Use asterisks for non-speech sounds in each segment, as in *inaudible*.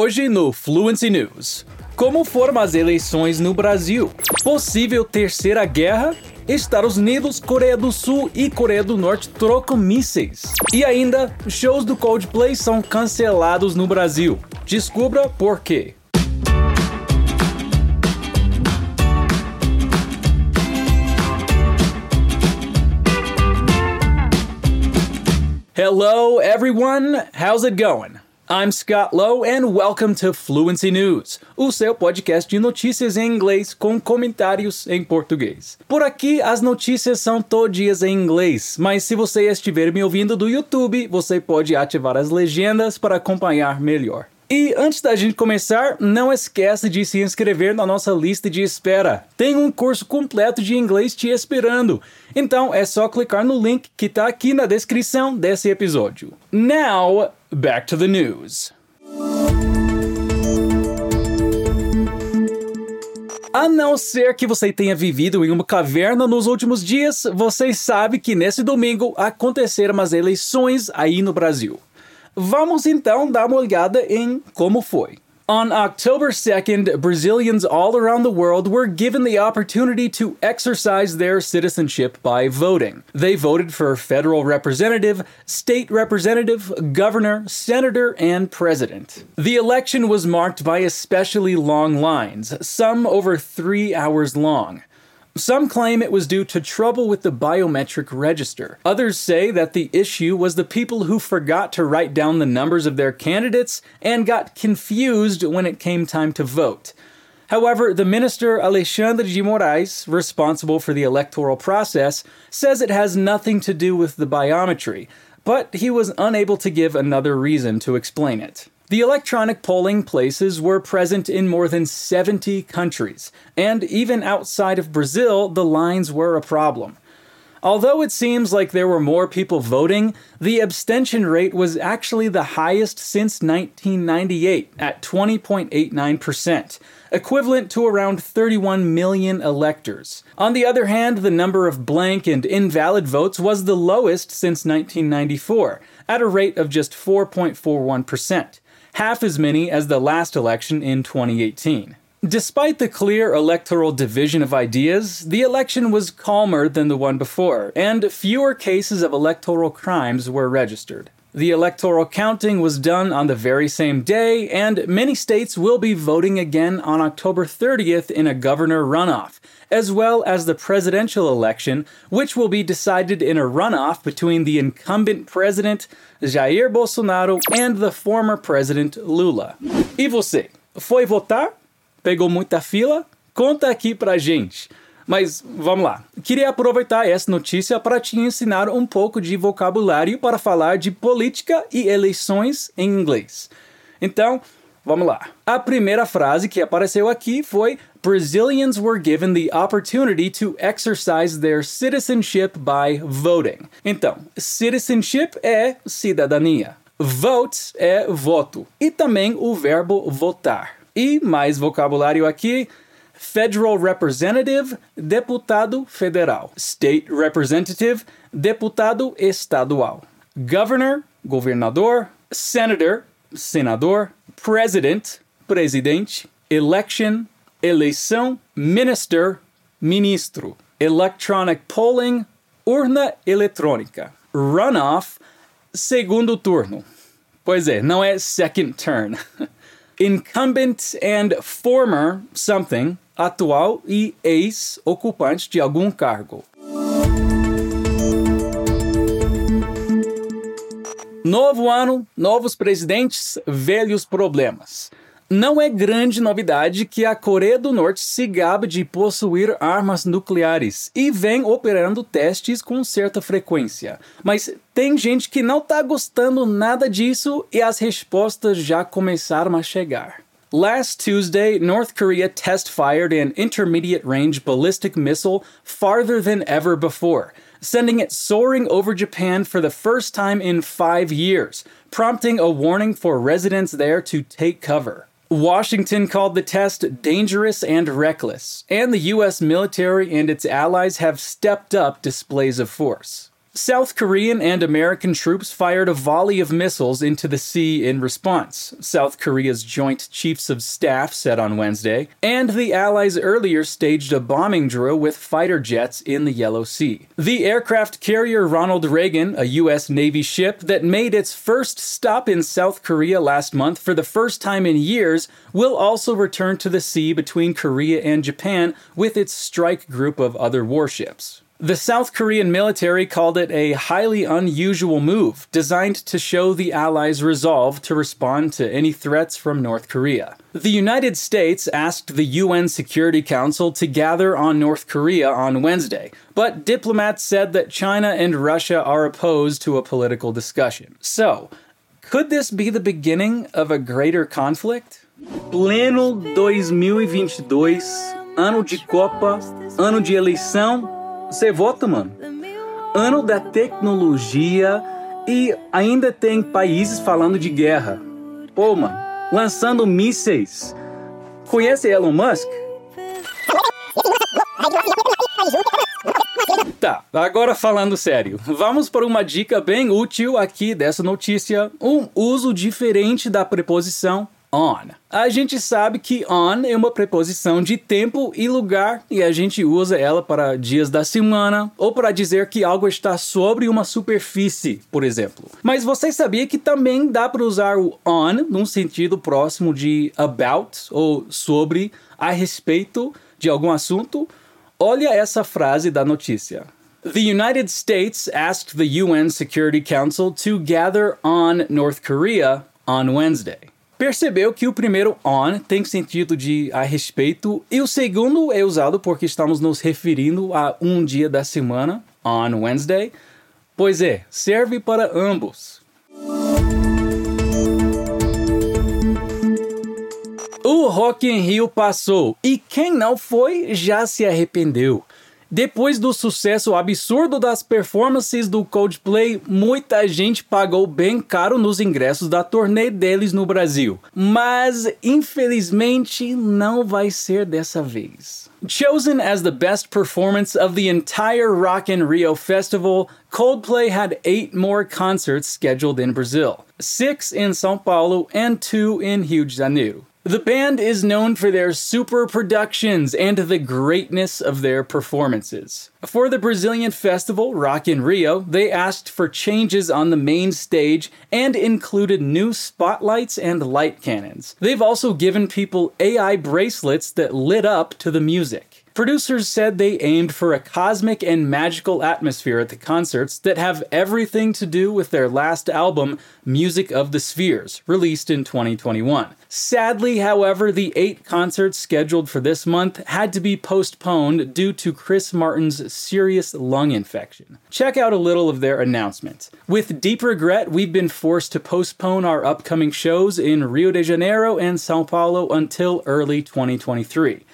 Hoje no Fluency News. Como foram as eleições no Brasil? Possível terceira guerra? Estados Unidos, Coreia do Sul e Coreia do Norte trocam mísseis. E ainda, shows do Coldplay são cancelados no Brasil. Descubra por quê. Hello, everyone. How's it going? I'm Scott Lowe and welcome to Fluency News, o seu podcast de notícias em inglês com comentários em português. Por aqui as notícias são todias em inglês, mas se você estiver me ouvindo do YouTube, você pode ativar as legendas para acompanhar melhor. E antes da gente começar, não esquece de se inscrever na nossa lista de espera. Tem um curso completo de inglês te esperando. Então é só clicar no link que está aqui na descrição desse episódio. Now, back to the news. A não ser que você tenha vivido em uma caverna nos últimos dias, você sabe que nesse domingo aconteceram as eleições aí no Brasil. Vamos então dar uma olhada em como foi. On October 2nd, Brazilians all around the world were given the opportunity to exercise their citizenship by voting. They voted for federal representative, state representative, governor, senator, and president. The election was marked by especially long lines, some over three hours long. Some claim it was due to trouble with the biometric register. Others say that the issue was the people who forgot to write down the numbers of their candidates and got confused when it came time to vote. However, the minister Alexandre de Moraes, responsible for the electoral process, says it has nothing to do with the biometry, but he was unable to give another reason to explain it. The electronic polling places were present in more than 70 countries, and even outside of Brazil, the lines were a problem. Although it seems like there were more people voting, the abstention rate was actually the highest since 1998 at 20.89%, equivalent to around 31 million electors. On the other hand, the number of blank and invalid votes was the lowest since 1994, at a rate of just 4.41% half as many as the last election in 2018. Despite the clear electoral division of ideas, the election was calmer than the one before, and fewer cases of electoral crimes were registered. The electoral counting was done on the very same day, and many states will be voting again on October 30th in a governor runoff, as well as the presidential election, which will be decided in a runoff between the incumbent president, Jair Bolsonaro, and the former president, Lula. E você? Foi votar? Pegou muita fila? Conta aqui pra gente. Mas vamos lá. Queria aproveitar essa notícia para te ensinar um pouco de vocabulário para falar de política e eleições em inglês. Então, vamos lá. A primeira frase que apareceu aqui foi Brazilians were given the opportunity to exercise their citizenship by voting. Então, citizenship é cidadania. Vote é voto. E também o verbo votar. E mais vocabulário aqui Federal Representative, deputado federal. State Representative, deputado estadual. Governor, governador. Senator, senador. President, presidente. Election, eleição. Minister, ministro. Electronic polling, urna eletrônica. Runoff, segundo turno. Pois é, não é second turn. *laughs* Incumbent and former something atual e ex-ocupante de algum cargo. Novo ano, novos presidentes, velhos problemas. Não é grande novidade que a Coreia do Norte se gabe de possuir armas nucleares e vem operando testes com certa frequência. Mas tem gente que não está gostando nada disso e as respostas já começaram a chegar. Last Tuesday, North Korea test fired an intermediate range ballistic missile farther than ever before, sending it soaring over Japan for the first time in five years, prompting a warning for residents there to take cover. Washington called the test dangerous and reckless, and the U.S. military and its allies have stepped up displays of force. South Korean and American troops fired a volley of missiles into the sea in response, South Korea's Joint Chiefs of Staff said on Wednesday, and the Allies earlier staged a bombing drill with fighter jets in the Yellow Sea. The aircraft carrier Ronald Reagan, a U.S. Navy ship that made its first stop in South Korea last month for the first time in years, will also return to the sea between Korea and Japan with its strike group of other warships. The South Korean military called it a highly unusual move, designed to show the Allies' resolve to respond to any threats from North Korea. The United States asked the UN Security Council to gather on North Korea on Wednesday, but diplomats said that China and Russia are opposed to a political discussion. So, could this be the beginning of a greater conflict? Pleno 2022, ano de Copa, ano de eleição Você vota, mano. Ano da tecnologia e ainda tem países falando de guerra. Pô, mano, lançando mísseis. Conhece Elon Musk? Tá, agora falando sério, vamos para uma dica bem útil aqui dessa notícia: um uso diferente da preposição on. A gente sabe que on é uma preposição de tempo e lugar e a gente usa ela para dias da semana ou para dizer que algo está sobre uma superfície, por exemplo. Mas você sabia que também dá para usar o on num sentido próximo de about ou sobre, a respeito de algum assunto? Olha essa frase da notícia. The United States asked the UN Security Council to gather on North Korea on Wednesday percebeu que o primeiro on tem sentido de a respeito e o segundo é usado porque estamos nos referindo a um dia da semana, on Wednesday. Pois é, serve para ambos. O Rock in Rio passou e quem não foi já se arrependeu. Depois do sucesso absurdo das performances do Coldplay, muita gente pagou bem caro nos ingressos da turnê deles no Brasil. Mas, infelizmente, não vai ser dessa vez. Chosen as the best performance of the entire Rock in Rio festival, Coldplay had eight more concerts scheduled in Brazil six in Sao Paulo and two in Rio de Janeiro. The band is known for their super productions and the greatness of their performances. For the Brazilian festival, Rock in Rio, they asked for changes on the main stage and included new spotlights and light cannons. They've also given people AI bracelets that lit up to the music. Producers said they aimed for a cosmic and magical atmosphere at the concerts that have everything to do with their last album, Music of the Spheres, released in 2021. Sadly, however, the eight concerts scheduled for this month had to be postponed due to Chris Martin's serious lung infection. Check out a little of their announcement. With deep regret, we've been forced to postpone our upcoming shows in Rio de Janeiro and Sao Paulo until early 2023.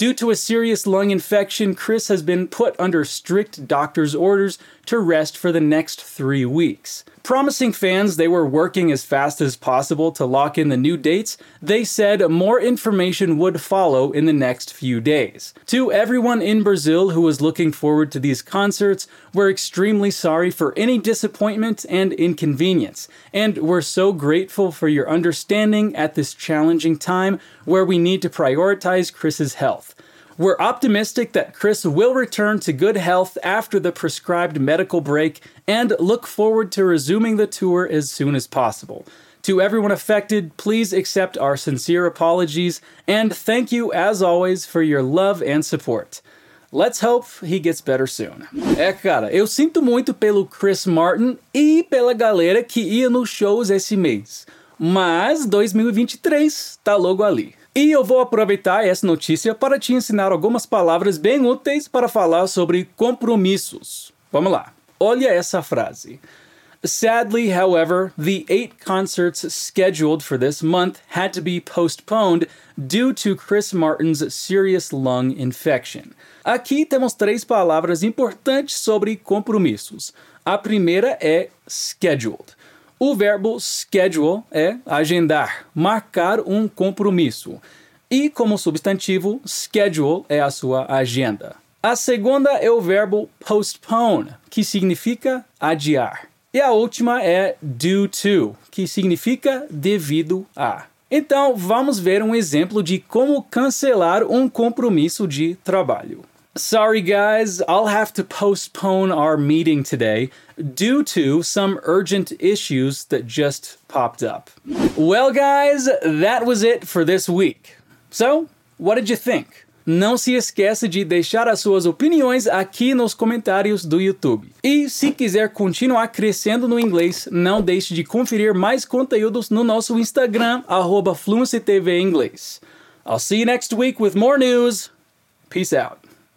Due to a serious lung infection, Chris has been put under strict doctor's orders to rest for the next three weeks. Promising fans they were working as fast as possible to lock in the new dates, they said more information would follow in the next few days. To everyone in Brazil who was looking forward to these concerts, we're extremely sorry for any disappointment and inconvenience, and we're so grateful for your understanding at this challenging time where we need to prioritize Chris's health. We're optimistic that Chris will return to good health after the prescribed medical break and look forward to resuming the tour as soon as possible. To everyone affected, please accept our sincere apologies and thank you as always for your love and support. Let's hope he gets better soon. É, cara, eu sinto muito pelo Chris Martin e pela galera que ia nos shows esse mês. Mas 2023 tá logo ali. E eu vou aproveitar essa notícia para te ensinar algumas palavras bem úteis para falar sobre compromissos. Vamos lá. Olha essa frase. Sadly, however, the eight concerts scheduled for this month had to be postponed due to Chris Martin's serious lung infection. Aqui temos três palavras importantes sobre compromissos. A primeira é scheduled. O verbo schedule é agendar, marcar um compromisso. E como substantivo, schedule é a sua agenda. A segunda é o verbo postpone, que significa adiar. E a última é due to, que significa devido a. Então, vamos ver um exemplo de como cancelar um compromisso de trabalho. Sorry, guys, I'll have to postpone our meeting today due to some urgent issues that just popped up. Well, guys, that was it for this week. So, what did you think? Não se esqueça de deixar as suas opiniões aqui nos comentários do YouTube. E se quiser continuar crescendo no inglês, não deixe de conferir mais conteúdos no nosso Instagram, arroba Inglês. I'll see you next week with more news. Peace out.